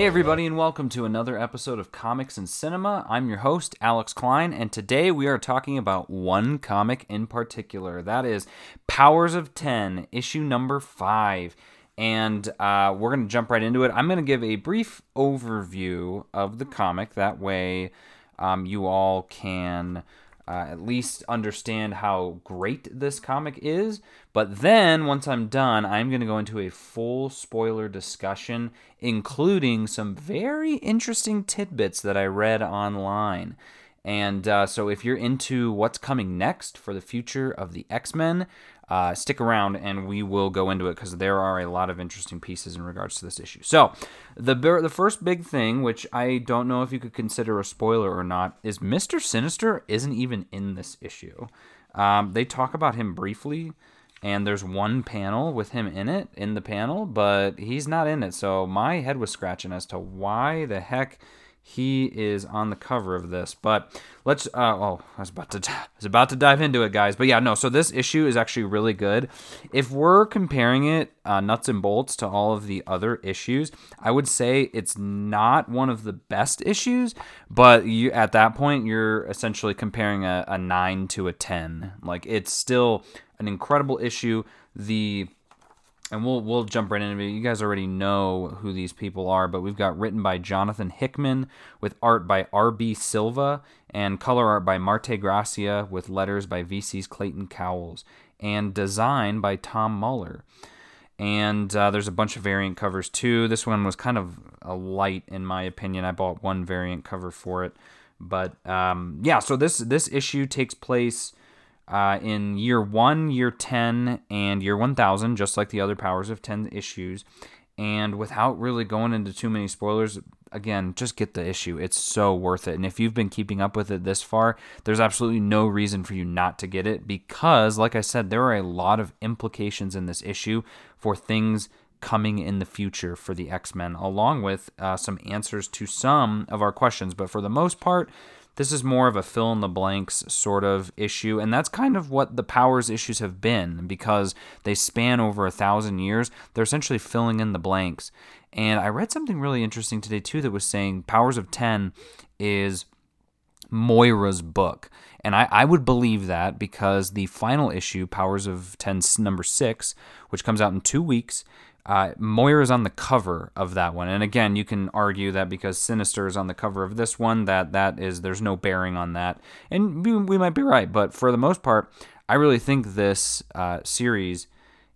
Hey, everybody, and welcome to another episode of Comics and Cinema. I'm your host, Alex Klein, and today we are talking about one comic in particular. That is Powers of 10, issue number 5. And uh, we're going to jump right into it. I'm going to give a brief overview of the comic. That way, um, you all can uh, at least understand how great this comic is. But then, once I'm done, I'm going to go into a full spoiler discussion, including some very interesting tidbits that I read online. And uh, so, if you're into what's coming next for the future of the X Men, uh, stick around and we will go into it because there are a lot of interesting pieces in regards to this issue. So, the the first big thing, which I don't know if you could consider a spoiler or not, is Mister Sinister isn't even in this issue. Um, they talk about him briefly, and there's one panel with him in it in the panel, but he's not in it. So my head was scratching as to why the heck he is on the cover of this. But let's. Uh, oh, I was about to. I was about to dive into it, guys. But yeah, no. So this issue is actually really good. If we're comparing it uh, nuts and bolts to all of the other issues, I would say it's not one of the best issues. But you at that point, you're essentially comparing a, a nine to a ten. Like it's still an incredible issue. The and we'll we'll jump right into it. You guys already know who these people are, but we've got written by Jonathan Hickman with art by R.B. Silva and color art by Marte Gracia with letters by VC's Clayton Cowles and design by Tom Muller. And uh, there's a bunch of variant covers too. This one was kind of a light in my opinion. I bought one variant cover for it, but um, yeah. So this this issue takes place uh, in year one, year 10, and year 1000, just like the other Powers of 10 issues. And without really going into too many spoilers, again, just get the issue. It's so worth it. And if you've been keeping up with it this far, there's absolutely no reason for you not to get it because, like I said, there are a lot of implications in this issue for things coming in the future for the X Men, along with uh, some answers to some of our questions. But for the most part, this is more of a fill in the blanks sort of issue, and that's kind of what the powers issues have been because they span over a thousand years. They're essentially filling in the blanks. And I read something really interesting today too that was saying Powers of 10 is Moira's book. And I, I would believe that because the final issue, Powers of 10 number 6, which comes out in two weeks, uh, Moira is on the cover of that one, and again, you can argue that because Sinister is on the cover of this one, that that is there's no bearing on that, and we, we might be right. But for the most part, I really think this uh, series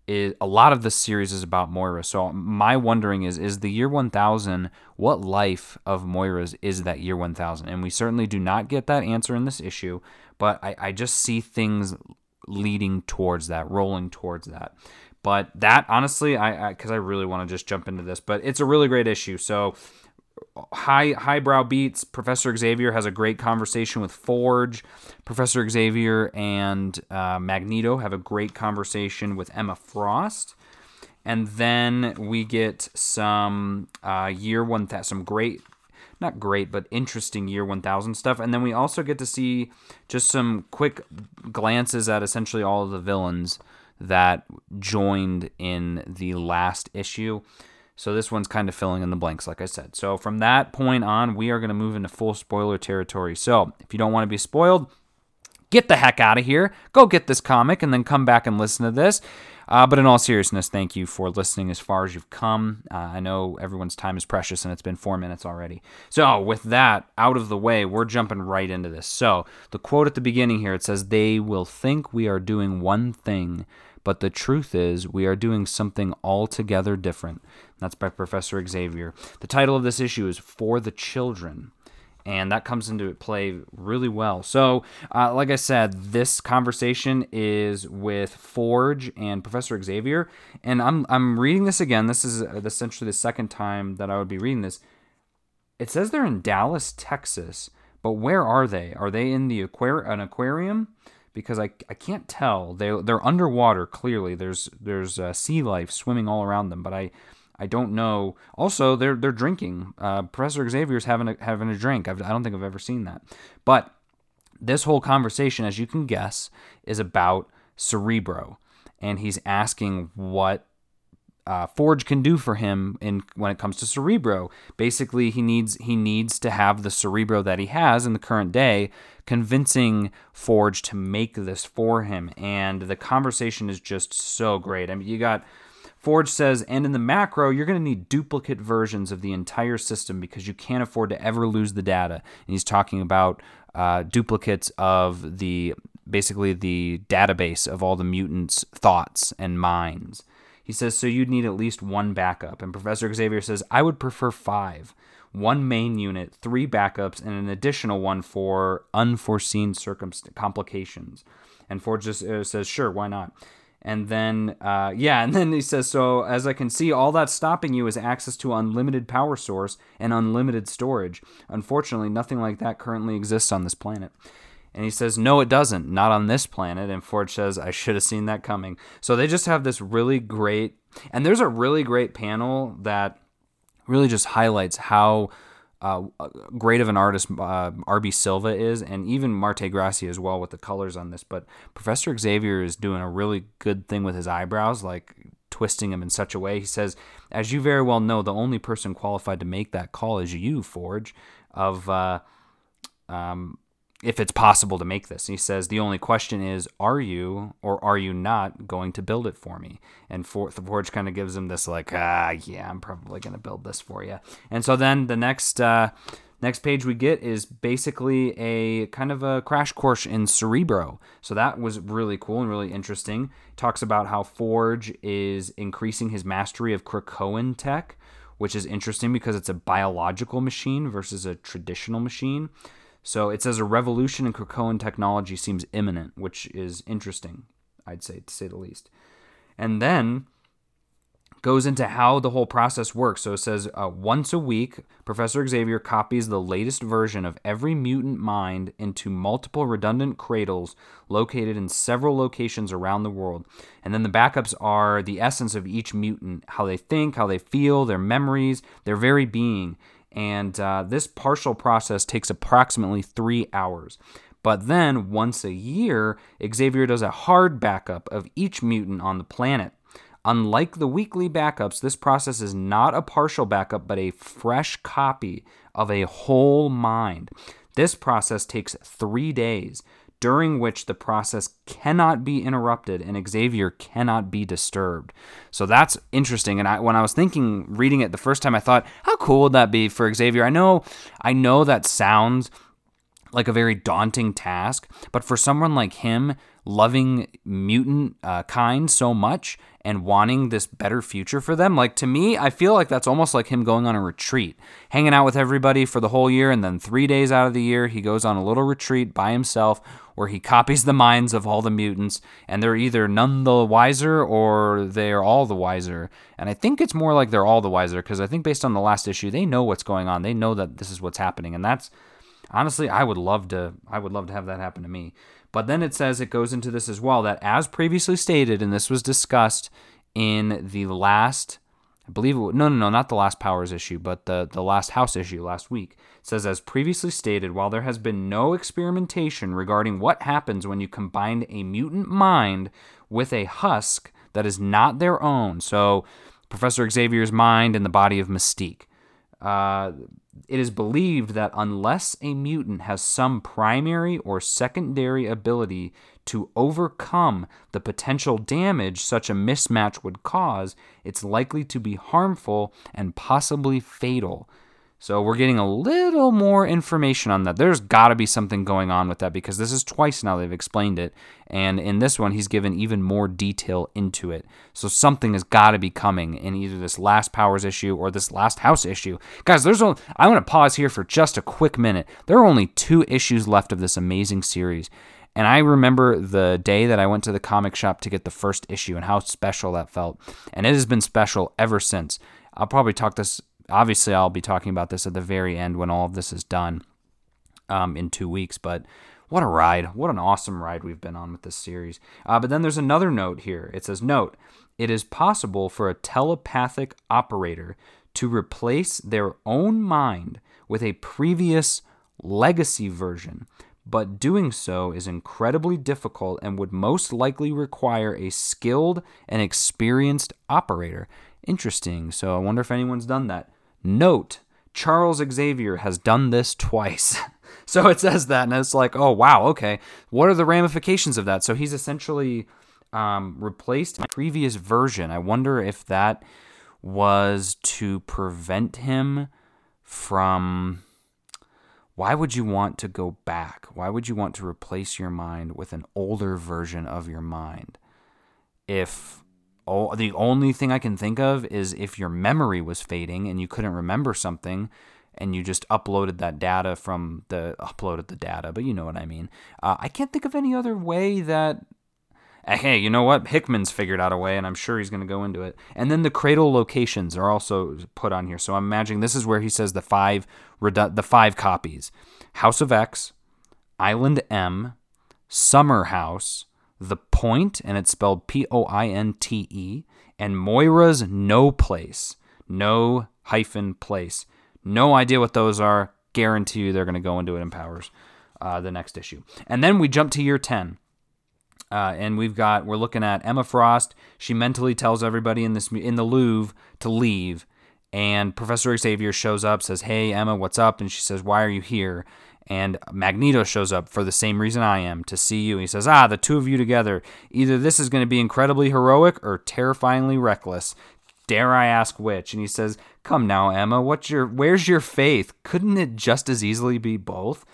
is a lot of this series is about Moira. So my wondering is, is the year 1000 what life of Moira's is that year 1000? And we certainly do not get that answer in this issue, but I, I just see things leading towards that, rolling towards that. But that honestly, I because I, I, really want to just jump into this, but it's a really great issue. So high highbrow beats. Professor Xavier has a great conversation with Forge. Professor Xavier and uh, Magneto have a great conversation with Emma Frost. And then we get some uh, year one, th- some great not great, but interesting year 1000 stuff. And then we also get to see just some quick glances at essentially all of the villains that joined in the last issue. So this one's kind of filling in the blanks, like I said. So from that point on, we are going to move into full spoiler territory. So if you don't want to be spoiled, get the heck out of here. Go get this comic and then come back and listen to this. Uh, but in all seriousness, thank you for listening as far as you've come. Uh, I know everyone's time is precious and it's been four minutes already. So, with that out of the way, we're jumping right into this. So, the quote at the beginning here it says, They will think we are doing one thing, but the truth is we are doing something altogether different. That's by Professor Xavier. The title of this issue is For the Children and that comes into play really well. So, uh, like I said, this conversation is with Forge and Professor Xavier, and I'm I'm reading this again. This is essentially the second time that I would be reading this. It says they're in Dallas, Texas, but where are they? Are they in the aquar- an aquarium? Because I, I can't tell. They they're underwater. Clearly, there's there's uh, sea life swimming all around them, but I I don't know. Also, they're they're drinking. Uh, Professor Xavier's having a, having a drink. I've, I do not think I've ever seen that. But this whole conversation, as you can guess, is about Cerebro, and he's asking what uh, Forge can do for him in when it comes to Cerebro. Basically, he needs he needs to have the Cerebro that he has in the current day, convincing Forge to make this for him. And the conversation is just so great. I mean, you got Forge says, and in the macro, you're going to need duplicate versions of the entire system because you can't afford to ever lose the data. And he's talking about uh, duplicates of the basically the database of all the mutants' thoughts and minds. He says, so you'd need at least one backup. And Professor Xavier says, I would prefer five. One main unit, three backups, and an additional one for unforeseen circumst- complications. And Forge just uh, says, sure, why not? And then, uh, yeah, and then he says, so as I can see, all that's stopping you is access to unlimited power source and unlimited storage. Unfortunately, nothing like that currently exists on this planet. And he says, No, it doesn't. Not on this planet. And Forge says, I should have seen that coming. So they just have this really great, and there's a really great panel that really just highlights how uh, great of an artist uh, RB Silva is, and even Marte Gracia as well with the colors on this. But Professor Xavier is doing a really good thing with his eyebrows, like twisting them in such a way. He says, As you very well know, the only person qualified to make that call is you, Forge, of. Uh, um, if it's possible to make this. he says, The only question is, are you or are you not going to build it for me? And for Forge kind of gives him this, like, ah, yeah, I'm probably going to build this for you. And so then the next. Uh, Next page we get is basically a kind of a crash course in Cerebro. So that was really cool and really interesting. talks about how Forge is increasing his mastery of Krakoan tech, which is interesting because it's a biological machine versus a traditional machine. So it says a revolution in Krakoan technology seems imminent, which is interesting, I'd say, to say the least. And then goes into how the whole process works. So it says uh, once a week, Professor Xavier copies the latest version of every mutant mind into multiple redundant cradles located in several locations around the world. And then the backups are the essence of each mutant how they think, how they feel, their memories, their very being. And uh, this partial process takes approximately three hours. But then, once a year, Xavier does a hard backup of each mutant on the planet. Unlike the weekly backups, this process is not a partial backup, but a fresh copy of a whole mind. This process takes three days during which the process cannot be interrupted and Xavier cannot be disturbed. So that's interesting. And I, when I was thinking, reading it the first time, I thought, how cool would that be for Xavier? I know, I know that sounds like a very daunting task, but for someone like him, loving mutant uh, kind so much and wanting this better future for them. Like to me, I feel like that's almost like him going on a retreat, hanging out with everybody for the whole year, and then three days out of the year, he goes on a little retreat by himself where he copies the minds of all the mutants, and they're either none the wiser or they're all the wiser. And I think it's more like they're all the wiser because I think based on the last issue, they know what's going on. They know that this is what's happening, and that's honestly, I would love to. I would love to have that happen to me. But then it says it goes into this as well that as previously stated, and this was discussed in the last, I believe, it, no, no, no, not the last Powers issue, but the, the last House issue last week. It says, as previously stated, while there has been no experimentation regarding what happens when you combine a mutant mind with a husk that is not their own, so Professor Xavier's mind and the body of Mystique. Uh, it is believed that unless a mutant has some primary or secondary ability to overcome the potential damage such a mismatch would cause, it's likely to be harmful and possibly fatal. So we're getting a little more information on that. There's got to be something going on with that because this is twice now they've explained it. And in this one, he's given even more detail into it. So something has got to be coming in either this last Powers issue or this last House issue. Guys, there's only, I want to pause here for just a quick minute. There are only two issues left of this amazing series. And I remember the day that I went to the comic shop to get the first issue and how special that felt. And it has been special ever since. I'll probably talk this obviously, I'll be talking about this at the very end when all of this is done um, in two weeks. But what a ride. What an awesome ride we've been on with this series. Uh, but then there's another note here. It says, Note, it is possible for a telepathic operator to replace their own mind with a previous legacy version, but doing so is incredibly difficult and would most likely require a skilled and experienced operator. Interesting. So I wonder if anyone's done that. Note Charles Xavier has done this twice. so it says that, and it's like, oh, wow, okay. What are the ramifications of that? So he's essentially um, replaced my previous version. I wonder if that was to prevent him from. Why would you want to go back? Why would you want to replace your mind with an older version of your mind? If the only thing I can think of is if your memory was fading and you couldn't remember something and you just uploaded that data from the uploaded the data, but you know what I mean. Uh, I can't think of any other way that. Uh, hey, you know what? Hickman's figured out a way, and I'm sure he's going to go into it. And then the cradle locations are also put on here. So I'm imagining this is where he says the five redu- the five copies: House of X, Island M, Summer House, the Point, and it's spelled P O I N T E, and Moira's No Place. No hyphen place. No idea what those are. Guarantee you they're going to go into it in Powers, uh, the next issue. And then we jump to year 10. Uh, and we've got we're looking at Emma Frost. She mentally tells everybody in this in the Louvre to leave, and Professor Xavier shows up, says, "Hey Emma, what's up?" And she says, "Why are you here?" And Magneto shows up for the same reason I am to see you. He says, Ah, the two of you together. Either this is going to be incredibly heroic or terrifyingly reckless. Dare I ask which? And he says, Come now, Emma, what's your where's your faith? Couldn't it just as easily be both?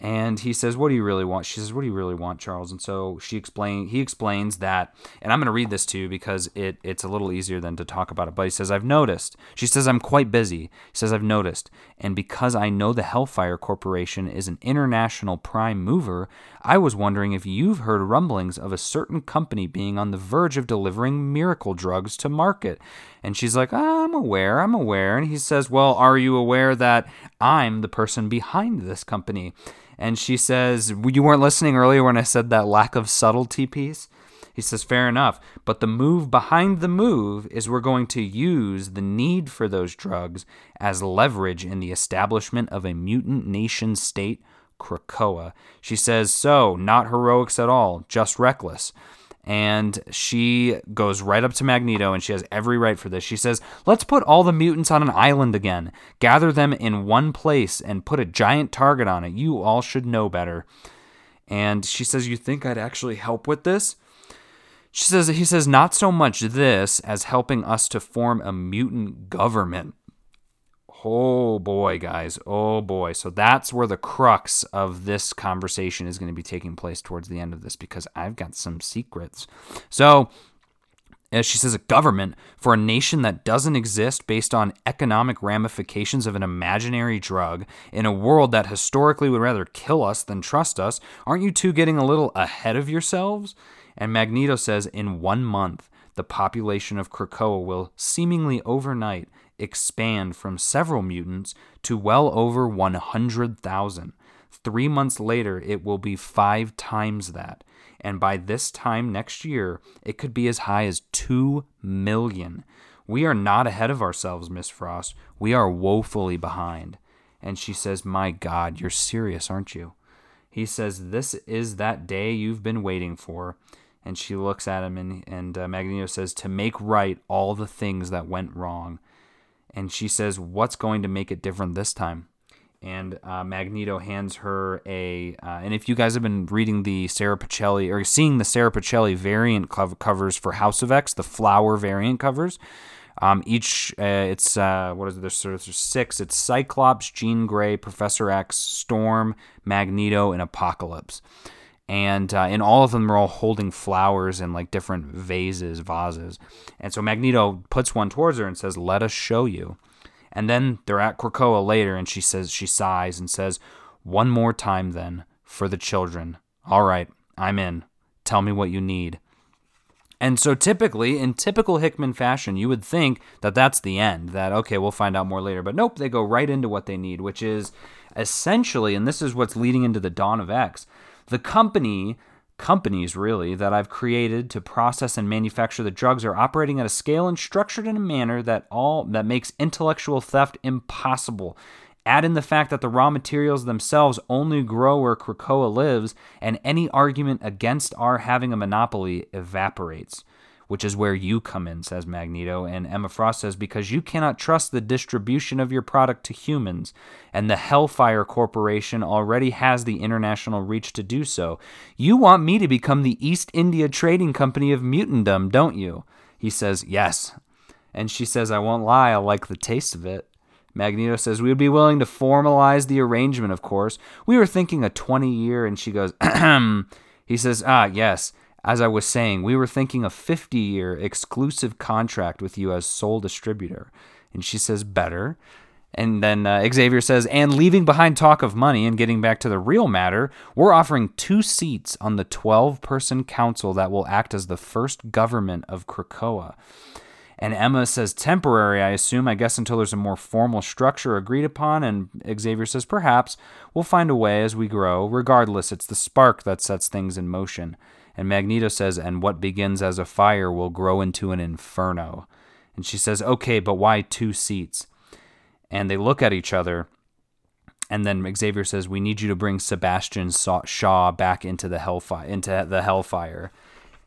And he says, "What do you really want?" She says, "What do you really want, Charles?" And so she explain he explains that, and I'm going to read this to you because it it's a little easier than to talk about it. But he says, "I've noticed." She says, "I'm quite busy." He says, "I've noticed, and because I know the Hellfire Corporation is an international prime mover, I was wondering if you've heard rumblings of a certain company being on the verge of delivering miracle drugs to market." And she's like, "I'm aware. I'm aware." And he says, "Well, are you aware that I'm the person behind this company?" And she says, You weren't listening earlier when I said that lack of subtlety piece? He says, Fair enough. But the move behind the move is we're going to use the need for those drugs as leverage in the establishment of a mutant nation state, Krakoa. She says, So, not heroics at all, just reckless and she goes right up to Magneto and she has every right for this. She says, Let's put all the mutants on an island again, gather them in one place, and put a giant target on it. You all should know better. And she says, You think I'd actually help with this? She says, He says, Not so much this as helping us to form a mutant government. Oh boy, guys. Oh boy. So that's where the crux of this conversation is going to be taking place towards the end of this because I've got some secrets. So, as she says, a government for a nation that doesn't exist based on economic ramifications of an imaginary drug in a world that historically would rather kill us than trust us. Aren't you two getting a little ahead of yourselves? And Magneto says, in one month, the population of Krakoa will seemingly overnight expand from several mutants to well over 100,000. Three months later, it will be five times that. And by this time next year, it could be as high as 2 million. We are not ahead of ourselves, Miss Frost. We are woefully behind. And she says, My God, you're serious, aren't you? He says, This is that day you've been waiting for. And she looks at him, and, and uh, Magneto says, To make right all the things that went wrong and she says, "What's going to make it different this time?" And uh, Magneto hands her a. Uh, and if you guys have been reading the Sarah Pichelli or seeing the Sarah Pichelli variant covers for House of X, the flower variant covers, um, each uh, it's uh, what is it? There's, there's six. It's Cyclops, Jean Grey, Professor X, Storm, Magneto, and Apocalypse and uh, and all of them are all holding flowers in like different vases, vases. And so Magneto puts one towards her and says, "Let us show you." And then they're at Krakoa later, and she says she sighs and says, "One more time, then, for the children. All right, I'm in. Tell me what you need." And so typically, in typical Hickman fashion, you would think that that's the end, that, okay, we'll find out more later. But nope, they go right into what they need, which is essentially, and this is what's leading into the Dawn of X, the company, companies really, that I've created to process and manufacture the drugs are operating at a scale and structured in a manner that all that makes intellectual theft impossible. Add in the fact that the raw materials themselves only grow where Krakoa lives, and any argument against our having a monopoly evaporates. Which is where you come in, says Magneto. And Emma Frost says, Because you cannot trust the distribution of your product to humans, and the Hellfire Corporation already has the international reach to do so. You want me to become the East India Trading Company of mutantdom, don't you? He says, Yes. And she says, I won't lie, I like the taste of it. Magneto says, We would be willing to formalize the arrangement, of course. We were thinking a 20 year, and she goes, He says, Ah, yes. As I was saying, we were thinking a 50 year exclusive contract with you as sole distributor. And she says, Better. And then uh, Xavier says, and leaving behind talk of money and getting back to the real matter, we're offering two seats on the 12 person council that will act as the first government of Krakoa. And Emma says temporary, I assume, I guess until there's a more formal structure agreed upon. And Xavier says perhaps we'll find a way as we grow. Regardless, it's the spark that sets things in motion. And Magneto says, and what begins as a fire will grow into an inferno. And she says, okay, but why two seats? And they look at each other. And then Xavier says, "We need you to bring Sebastian Shaw back into the hellfire, into the hellfire."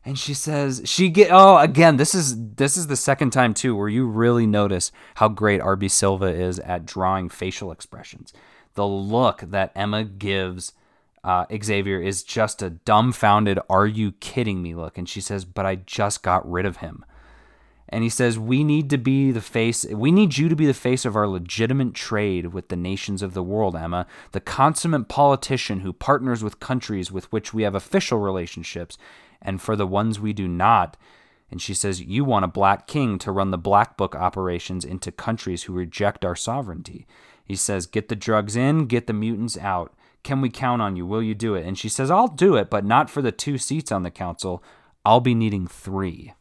and she says she get oh again this is this is the second time too where you really notice how great RB Silva is at drawing facial expressions. The look that Emma gives uh, Xavier is just a dumbfounded "Are you kidding me?" look, and she says, "But I just got rid of him." And he says, We need to be the face, we need you to be the face of our legitimate trade with the nations of the world, Emma, the consummate politician who partners with countries with which we have official relationships and for the ones we do not. And she says, You want a black king to run the black book operations into countries who reject our sovereignty. He says, Get the drugs in, get the mutants out. Can we count on you? Will you do it? And she says, I'll do it, but not for the two seats on the council. I'll be needing three.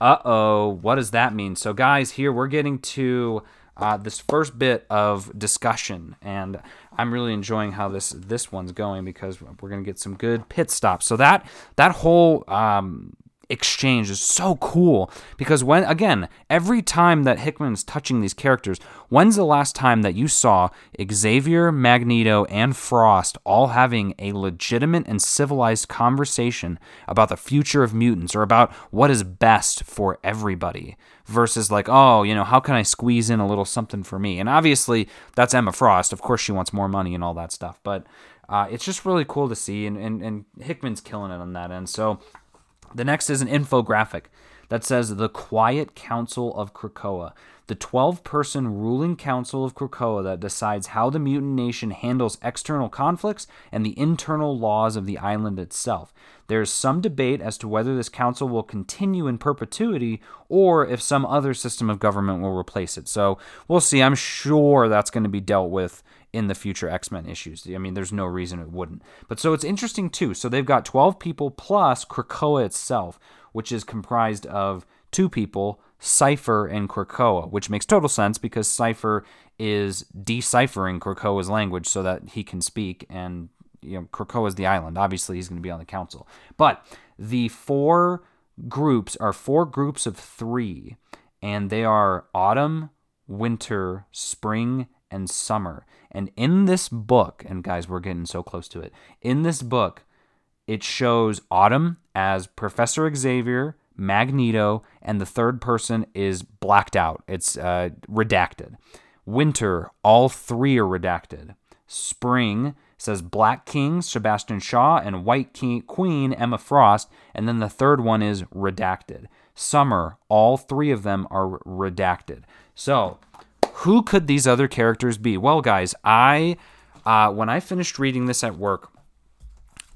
Uh oh, what does that mean? So, guys, here we're getting to uh, this first bit of discussion, and I'm really enjoying how this this one's going because we're gonna get some good pit stops. So that that whole um, exchange is so cool because when again every time that hickman's touching these characters when's the last time that you saw xavier magneto and frost all having a legitimate and civilized conversation about the future of mutants or about what is best for everybody versus like oh you know how can i squeeze in a little something for me? And obviously that's emma frost. Of course she wants more money and all that stuff. But uh, it's just really cool to see and, and, and hickman's killing it on that end. So the next is an infographic that says the Quiet Council of Krakoa, the 12 person ruling council of Krakoa that decides how the mutant nation handles external conflicts and the internal laws of the island itself. There is some debate as to whether this council will continue in perpetuity or if some other system of government will replace it. So we'll see. I'm sure that's going to be dealt with in the future X Men issues. I mean, there's no reason it wouldn't. But so it's interesting too. So they've got 12 people plus Krakoa itself, which is comprised of two people, Cypher and Krakoa, which makes total sense because Cypher is deciphering Krakoa's language so that he can speak, and you know Krakoa is the island. Obviously, he's going to be on the council. But the four groups are four groups of three, and they are autumn, winter, spring, and summer. And in this book, and guys, we're getting so close to it. In this book, it shows Autumn as Professor Xavier, Magneto, and the third person is blacked out. It's uh, redacted. Winter, all three are redacted. Spring says Black King, Sebastian Shaw, and White King, Queen, Emma Frost. And then the third one is redacted. Summer, all three of them are redacted. So who could these other characters be? Well, guys, I uh, when I finished reading this at work,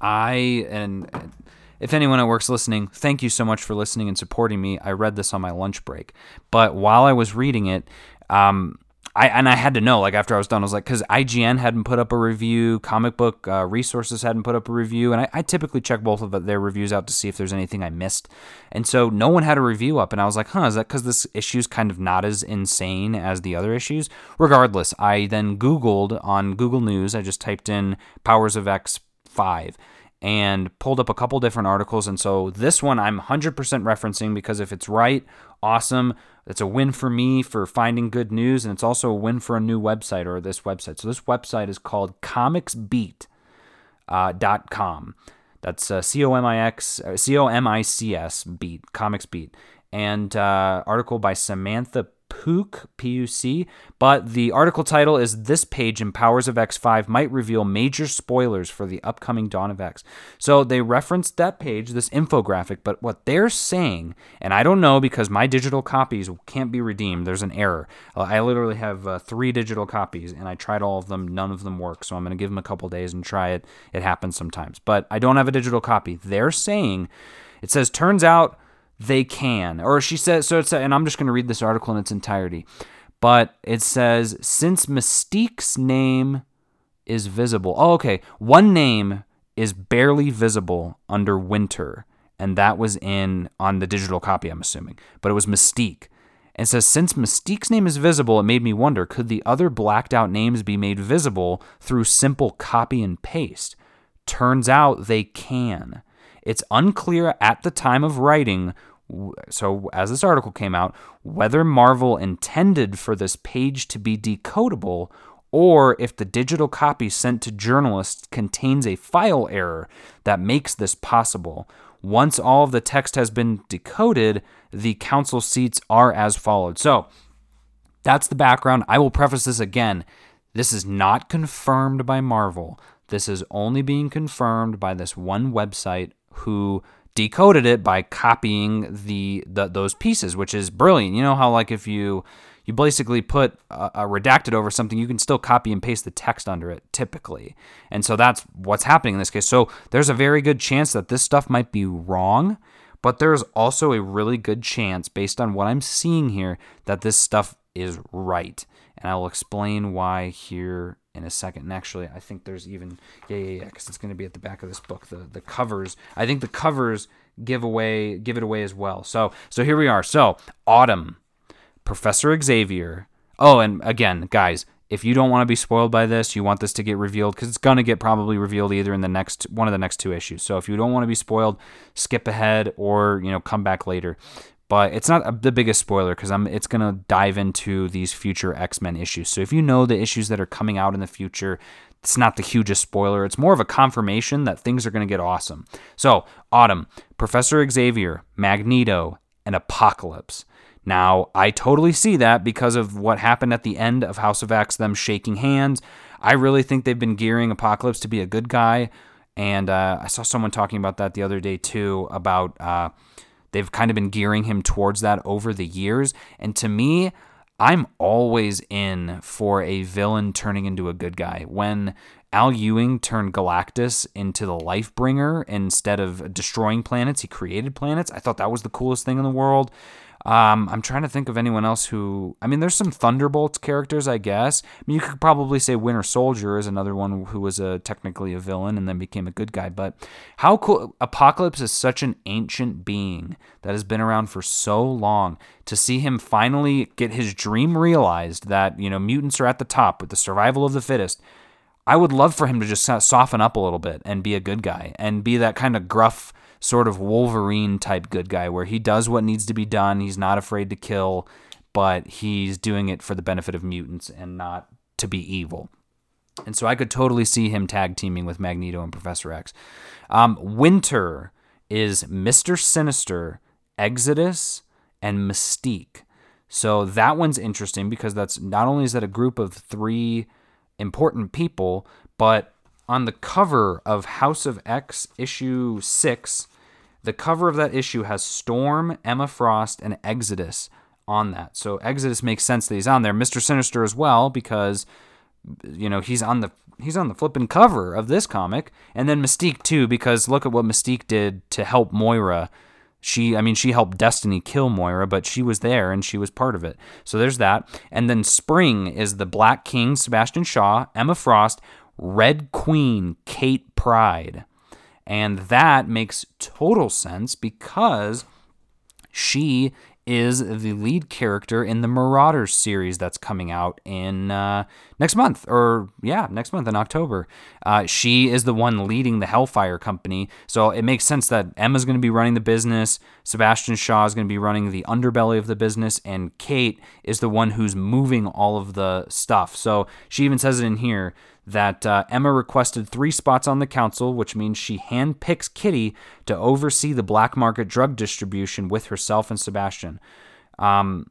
I and if anyone at work's listening, thank you so much for listening and supporting me. I read this on my lunch break, but while I was reading it, um, I and I had to know like after I was done, I was like, because IGN hadn't put up a review, comic book uh, resources hadn't put up a review, and I, I, typically check both of their reviews out to see if there's anything I missed, and so no one had a review up, and I was like, huh, is that because this issue's kind of not as insane as the other issues? Regardless, I then Googled on Google News, I just typed in Powers of X five and pulled up a couple different articles. And so this one I'm 100% referencing because if it's right, awesome. It's a win for me for finding good news, and it's also a win for a new website or this website. So this website is called comicsbeat.com. Uh, That's uh, C O M I X C O M I C S Beat Comics Beat, and uh, article by Samantha Puc, P-U-C, but the article title is This Page in Powers of X5 Might Reveal Major Spoilers for the Upcoming Dawn of X. So they referenced that page, this infographic, but what they're saying, and I don't know because my digital copies can't be redeemed, there's an error. Uh, I literally have uh, three digital copies and I tried all of them, none of them work, so I'm going to give them a couple days and try it. It happens sometimes, but I don't have a digital copy. They're saying, it says, turns out they can. Or she says, so it's, and I'm just going to read this article in its entirety. But it says, since Mystique's name is visible. Oh, okay. One name is barely visible under Winter, and that was in on the digital copy, I'm assuming. But it was Mystique. And says, since Mystique's name is visible, it made me wonder could the other blacked out names be made visible through simple copy and paste? Turns out they can. It's unclear at the time of writing so as this article came out, whether Marvel intended for this page to be decodable or if the digital copy sent to journalists contains a file error that makes this possible. Once all of the text has been decoded, the council seats are as followed. So that's the background. I will preface this again. This is not confirmed by Marvel. This is only being confirmed by this one website who decoded it by copying the, the those pieces, which is brilliant. You know how like if you you basically put a, a, redacted over something, you can still copy and paste the text under it typically. And so that's what's happening in this case. So there's a very good chance that this stuff might be wrong, but there's also a really good chance, based on what I'm seeing here, that this stuff is right. And I'll explain why here in a second. And actually, I think there's even yeah yeah yeah because it's going to be at the back of this book. The the covers. I think the covers give away give it away as well. So so here we are. So autumn, Professor Xavier. Oh, and again, guys, if you don't want to be spoiled by this, you want this to get revealed because it's going to get probably revealed either in the next one of the next two issues. So if you don't want to be spoiled, skip ahead or you know come back later but it's not the biggest spoiler because I'm it's gonna dive into these future X Men issues. So if you know the issues that are coming out in the future, it's not the hugest spoiler. It's more of a confirmation that things are gonna get awesome. So Autumn, Professor Xavier, Magneto, and Apocalypse. Now I totally see that because of what happened at the end of House of X, them shaking hands. I really think they've been gearing Apocalypse to be a good guy, and uh, I saw someone talking about that the other day too about. Uh, They've kind of been gearing him towards that over the years. And to me, I'm always in for a villain turning into a good guy. When Al Ewing turned Galactus into the life bringer instead of destroying planets, he created planets. I thought that was the coolest thing in the world. Um, I'm trying to think of anyone else who. I mean, there's some Thunderbolts characters, I guess. I mean, you could probably say Winter Soldier is another one who was a technically a villain and then became a good guy. But how cool! Apocalypse is such an ancient being that has been around for so long. To see him finally get his dream realized that you know mutants are at the top with the survival of the fittest. I would love for him to just soften up a little bit and be a good guy and be that kind of gruff sort of Wolverine type good guy where he does what needs to be done. He's not afraid to kill, but he's doing it for the benefit of mutants and not to be evil. And so I could totally see him tag teaming with Magneto and Professor X. Um, Winter is Mr. Sinister, Exodus, and Mystique. So that one's interesting because that's not only is that a group of three important people, but on the cover of House of X issue 6, the cover of that issue has Storm, Emma Frost, and Exodus on that. So Exodus makes sense that he's on there. Mr. Sinister as well because you know, he's on the he's on the flipping cover of this comic. And then Mystique too because look at what Mystique did to help Moira. She I mean she helped Destiny kill Moira, but she was there and she was part of it. So there's that. And then Spring is the Black King Sebastian Shaw, Emma Frost, Red Queen Kate Pryde. And that makes total sense because she is the lead character in the Marauders series that's coming out in uh, next month, or yeah, next month in October. Uh, she is the one leading the Hellfire Company, so it makes sense that Emma's going to be running the business, Sebastian Shaw is going to be running the underbelly of the business, and Kate is the one who's moving all of the stuff. So she even says it in here that uh, Emma requested three spots on the council, which means she handpicks Kitty to oversee the black market drug distribution with herself and Sebastian. Um,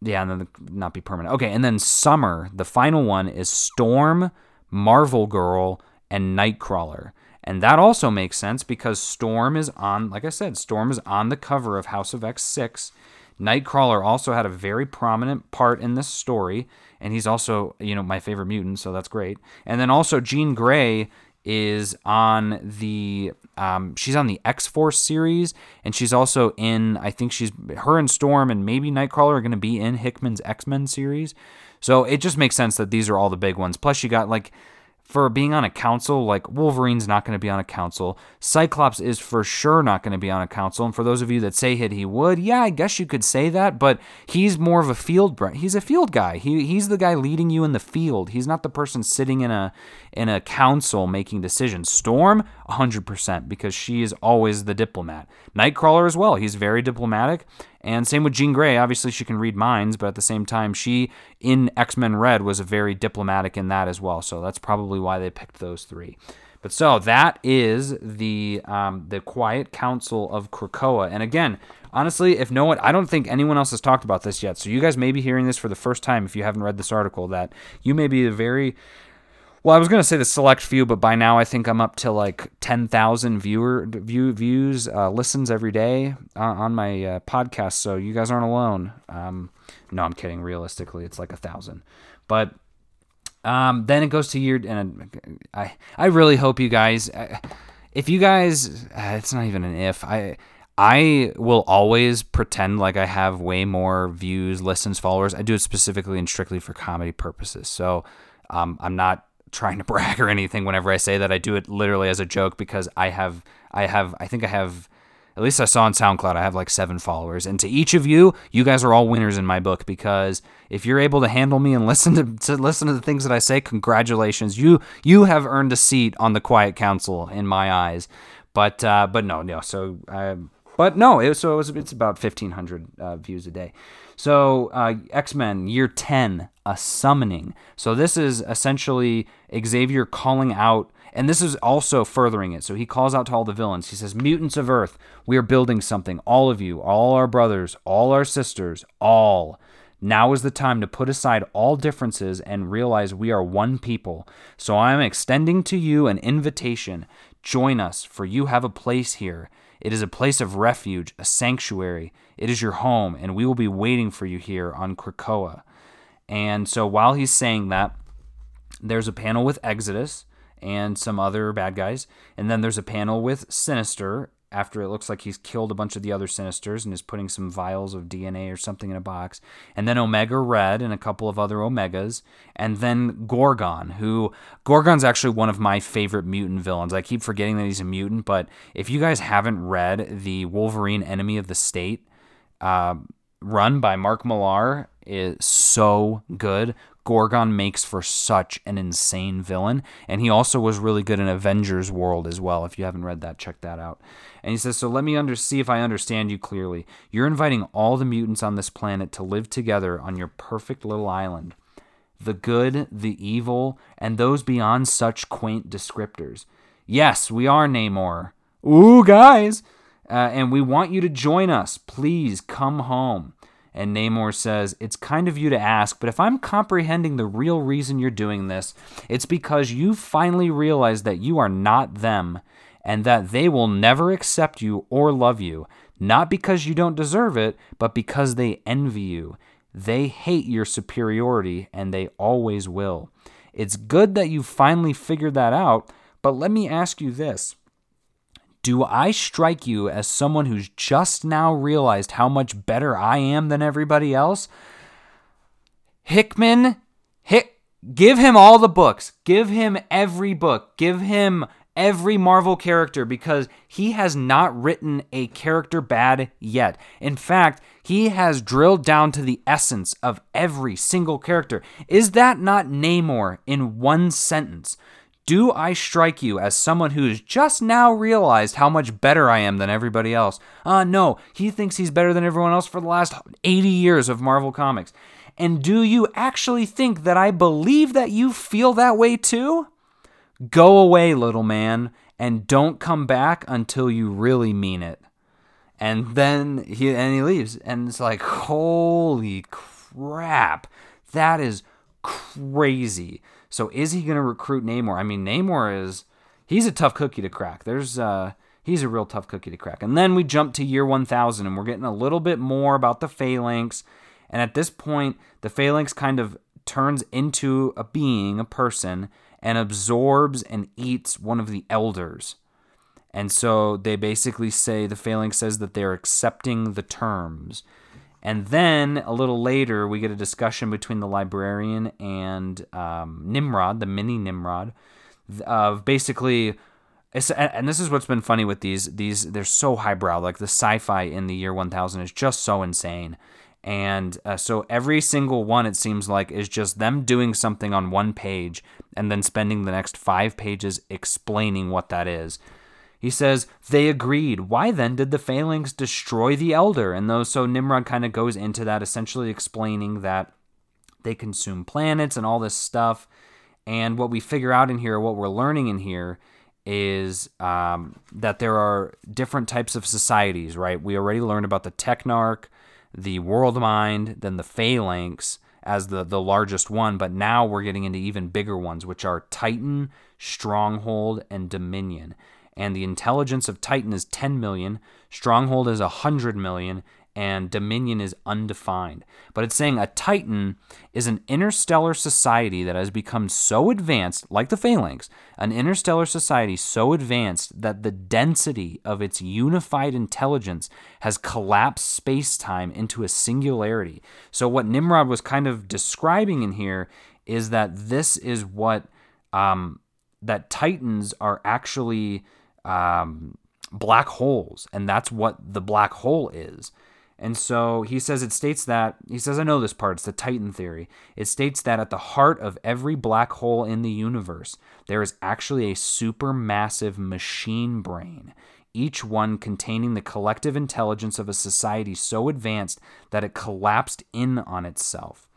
yeah, and then the, not be permanent. Okay, and then Summer, the final one is Storm, Marvel Girl, and Nightcrawler. And that also makes sense because Storm is on, like I said, Storm is on the cover of House of X6. Nightcrawler also had a very prominent part in this story, and he's also, you know, my favorite mutant, so that's great. And then also Jean Grey is on the um, she's on the X Force series, and she's also in. I think she's her and Storm and maybe Nightcrawler are going to be in Hickman's X Men series. So it just makes sense that these are all the big ones. Plus, you got like for being on a council, like Wolverine's not going to be on a council. Cyclops is for sure not going to be on a council. And for those of you that say hit he would, yeah, I guess you could say that, but he's more of a field he's a field guy. He he's the guy leading you in the field. He's not the person sitting in a in a council making decisions. Storm, 100% because she is always the diplomat. Nightcrawler as well. He's very diplomatic. And same with Jean Grey. Obviously, she can read minds, but at the same time, she in X Men Red was very diplomatic in that as well. So that's probably why they picked those three. But so that is the um, the Quiet Council of Krakoa. And again, honestly, if no one, I don't think anyone else has talked about this yet. So you guys may be hearing this for the first time if you haven't read this article. That you may be a very well, I was gonna say the select few, but by now I think I'm up to like ten thousand viewer view views, uh, listens every day uh, on my uh, podcast. So you guys aren't alone. Um, no, I'm kidding. Realistically, it's like a thousand. But um, then it goes to year, and I I really hope you guys, uh, if you guys, uh, it's not even an if. I I will always pretend like I have way more views, listens, followers. I do it specifically and strictly for comedy purposes. So um, I'm not trying to brag or anything whenever I say that. I do it literally as a joke because I have I have I think I have at least I saw on SoundCloud I have like 7 followers. And to each of you, you guys are all winners in my book because if you're able to handle me and listen to, to listen to the things that I say, congratulations. You you have earned a seat on the quiet council in my eyes. But uh, but no, no. So uh, but no, it, so it was it's about 1500 uh, views a day. So, uh, X Men Year 10, a summoning. So, this is essentially Xavier calling out, and this is also furthering it. So, he calls out to all the villains. He says, Mutants of Earth, we are building something. All of you, all our brothers, all our sisters, all. Now is the time to put aside all differences and realize we are one people. So I am extending to you an invitation. Join us, for you have a place here. It is a place of refuge, a sanctuary. It is your home, and we will be waiting for you here on Krakoa. And so while he's saying that, there's a panel with Exodus and some other bad guys. And then there's a panel with Sinister after it looks like he's killed a bunch of the other Sinisters and is putting some vials of DNA or something in a box. And then Omega Red and a couple of other Omegas. And then Gorgon, who Gorgon's actually one of my favorite mutant villains. I keep forgetting that he's a mutant, but if you guys haven't read the Wolverine Enemy of the State uh, run by Mark Millar, is so good. Gorgon makes for such an insane villain. And he also was really good in Avengers World as well. If you haven't read that, check that out. And he says, So let me under- see if I understand you clearly. You're inviting all the mutants on this planet to live together on your perfect little island. The good, the evil, and those beyond such quaint descriptors. Yes, we are Namor. Ooh, guys! Uh, and we want you to join us. Please come home. And Namor says, It's kind of you to ask, but if I'm comprehending the real reason you're doing this, it's because you finally realize that you are not them and that they will never accept you or love you, not because you don't deserve it, but because they envy you. They hate your superiority and they always will. It's good that you finally figured that out, but let me ask you this do I strike you as someone who's just now realized how much better I am than everybody else? Hickman, Hick, give him all the books. Give him every book. Give him every Marvel character because he has not written a character bad yet. In fact, he has drilled down to the essence of every single character. Is that not Namor in one sentence? Do I strike you as someone who's just now realized how much better I am than everybody else? Uh, no, he thinks he's better than everyone else for the last 80 years of Marvel Comics. And do you actually think that I believe that you feel that way too? Go away, little man, and don't come back until you really mean it. And then he and he leaves, and it's like, holy crap, that is crazy. So is he gonna recruit Namor? I mean, Namor is he's a tough cookie to crack. There's uh he's a real tough cookie to crack. And then we jump to year 1000 and we're getting a little bit more about the phalanx. And at this point, the phalanx kind of turns into a being, a person, and absorbs and eats one of the elders. And so they basically say the phalanx says that they're accepting the terms. And then a little later, we get a discussion between the librarian and um, Nimrod, the mini Nimrod, of basically. And this is what's been funny with these. These they're so highbrow. Like the sci-fi in the year 1000 is just so insane. And uh, so every single one, it seems like, is just them doing something on one page and then spending the next five pages explaining what that is. He says, They agreed. Why then did the phalanx destroy the elder? And though so Nimrod kind of goes into that, essentially explaining that they consume planets and all this stuff. And what we figure out in here, what we're learning in here, is um, that there are different types of societies, right? We already learned about the Technarch, the World Mind, then the Phalanx as the, the largest one, but now we're getting into even bigger ones, which are Titan, Stronghold, and Dominion and the intelligence of Titan is 10 million, Stronghold is 100 million, and Dominion is undefined. But it's saying a Titan is an interstellar society that has become so advanced, like the Phalanx, an interstellar society so advanced that the density of its unified intelligence has collapsed space time into a singularity. So, what Nimrod was kind of describing in here is that this is what um, that Titans are actually um, black holes, and that's what the black hole is. And so he says it states that, he says, I know this part, it's the Titan theory. It states that at the heart of every black hole in the universe, there is actually a supermassive machine brain, each one containing the collective intelligence of a society so advanced that it collapsed in on itself.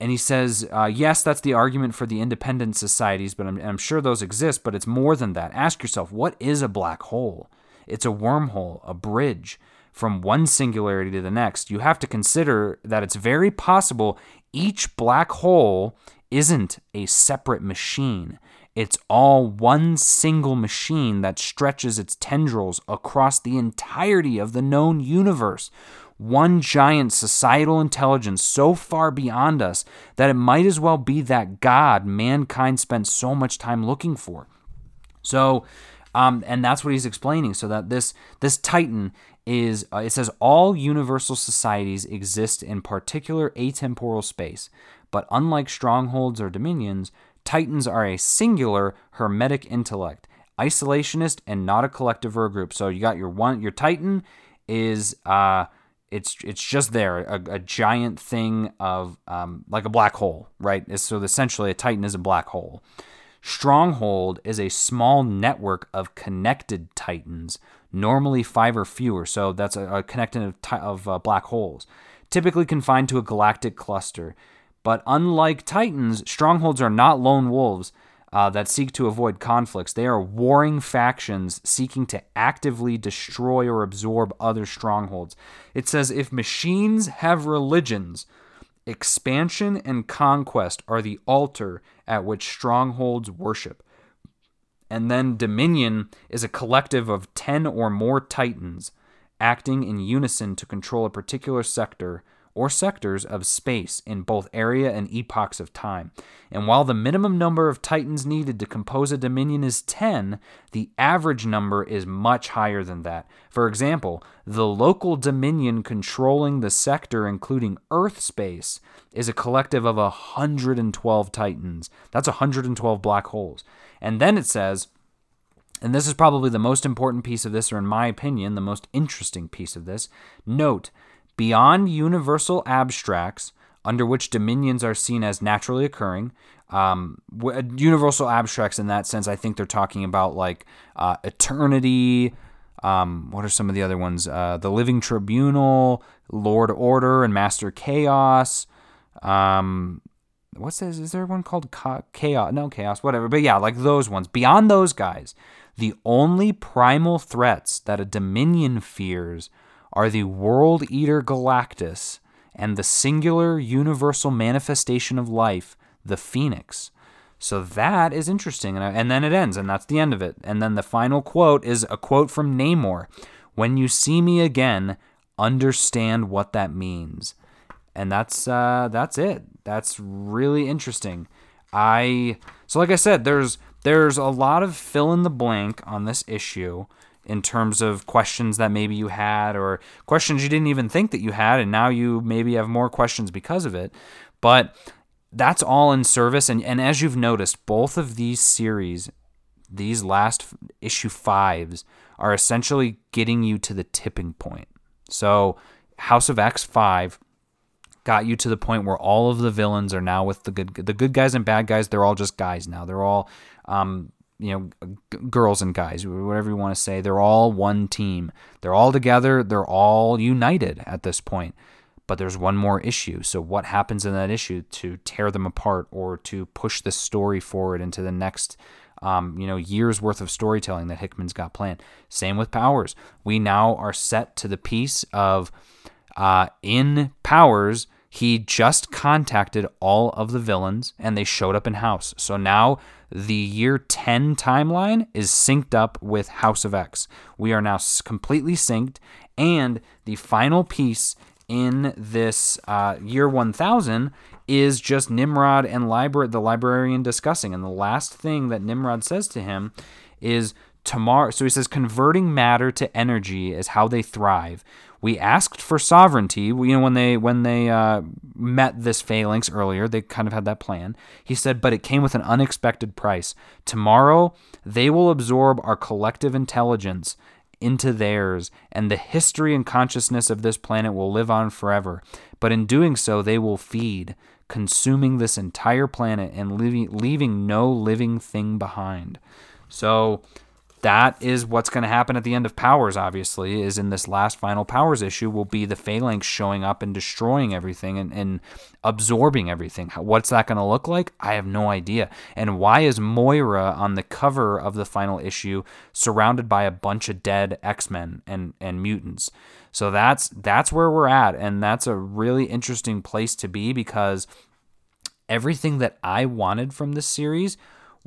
And he says, uh, yes, that's the argument for the independent societies, but I'm, I'm sure those exist, but it's more than that. Ask yourself, what is a black hole? It's a wormhole, a bridge from one singularity to the next. You have to consider that it's very possible each black hole isn't a separate machine. It's all one single machine that stretches its tendrils across the entirety of the known universe one giant societal intelligence so far beyond us that it might as well be that God mankind spent so much time looking for. So, um, and that's what he's explaining. So that this this Titan is uh, it says all universal societies exist in particular atemporal space, but unlike strongholds or dominions, Titans are a singular hermetic intellect, isolationist and not a collective or a group. So you got your one your Titan is uh it's it's just there, a, a giant thing of um, like a black hole, right? So essentially, a Titan is a black hole. Stronghold is a small network of connected Titans, normally five or fewer. So that's a, a connected of, of uh, black holes, typically confined to a galactic cluster. But unlike Titans, strongholds are not lone wolves uh, that seek to avoid conflicts. They are warring factions seeking to actively destroy or absorb other strongholds. It says if machines have religions, expansion and conquest are the altar at which strongholds worship. And then Dominion is a collective of 10 or more titans acting in unison to control a particular sector or sectors of space in both area and epochs of time. And while the minimum number of titans needed to compose a dominion is 10, the average number is much higher than that. For example, the local dominion controlling the sector, including Earth space, is a collective of 112 titans. That's 112 black holes. And then it says, and this is probably the most important piece of this, or in my opinion, the most interesting piece of this. Note beyond universal abstracts under which dominions are seen as naturally occurring. Um, universal abstracts in that sense, I think they're talking about like uh, eternity, Um, what are some of the other ones? Uh, the Living Tribunal, Lord Order, and Master Chaos. Um, what's this? Is there one called Chaos? No, Chaos, whatever. But yeah, like those ones. Beyond those guys, the only primal threats that a Dominion fears are the World Eater Galactus and the singular universal manifestation of life, the Phoenix. So that is interesting. And, then it ends, and that's the end of it. And then the final quote is a quote from Namor When you see me again, understand what that means. And that's uh, that's it. That's really interesting. I so like I said, there's there's a lot of fill in the blank on this issue in terms of questions that maybe you had or questions you didn't even think that you had and now you maybe have more questions because of it. But that's all in service and, and as you've noticed both of these series these last issue fives are essentially getting you to the tipping point. So house of x 5 got you to the point where all of the villains are now with the good the good guys and bad guys. They're all just guys now. They're all um, you know, g- girls and guys, whatever you want to say, they're all one team. They're all together. They're all united at this point. But there's one more issue. So, what happens in that issue to tear them apart or to push the story forward into the next, um, you know, years worth of storytelling that Hickman's got planned? Same with Powers. We now are set to the piece of uh, in Powers. He just contacted all of the villains and they showed up in house. So now the year 10 timeline is synced up with House of X. We are now completely synced, and the final piece in this uh, year 1000 is just Nimrod and libra- the librarian discussing. And the last thing that Nimrod says to him is tomorrow. So he says, converting matter to energy is how they thrive. We asked for sovereignty. You know, when they when they uh, met this phalanx earlier, they kind of had that plan. He said, but it came with an unexpected price. Tomorrow, they will absorb our collective intelligence into theirs, and the history and consciousness of this planet will live on forever. But in doing so, they will feed, consuming this entire planet and leaving, leaving no living thing behind. So that is what's going to happen at the end of Powers, obviously, is in this last final Powers issue will be the Phalanx showing up and destroying everything and, and absorbing everything. What's that going to look like? I have no idea. And why is Moira on the cover of the final issue surrounded by a bunch of dead X-Men and, and mutants? So that's that's where we're at, and that's a really interesting place to be because everything that I wanted from this series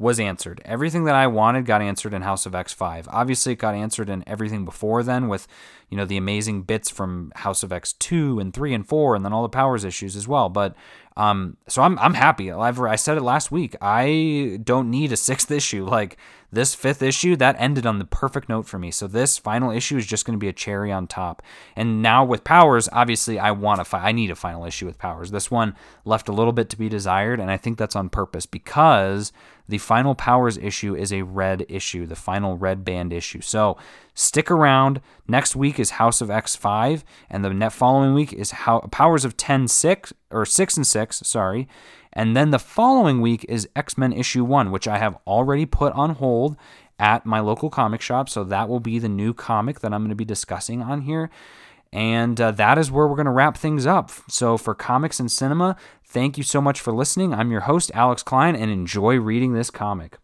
was answered. Everything that I wanted got answered in House of X5. Obviously, it got answered in everything before then with, you know, the amazing bits from House of X2 and 3 and 4 and then all the powers issues as well. But um so I'm I'm happy. I've, I said it last week. I don't need a sixth issue. Like this fifth issue that ended on the perfect note for me. So this final issue is just going to be a cherry on top. And now with Powers, obviously I want to fi- I need a final issue with Powers. This one left a little bit to be desired and I think that's on purpose because the final Powers issue is a red issue, the final red band issue. So stick around. Next week is House of X5, and the following week is How- Powers of 10 6 or 6 and 6, sorry. And then the following week is X Men issue 1, which I have already put on hold at my local comic shop. So that will be the new comic that I'm going to be discussing on here. And uh, that is where we're going to wrap things up. So, for comics and cinema, thank you so much for listening. I'm your host, Alex Klein, and enjoy reading this comic.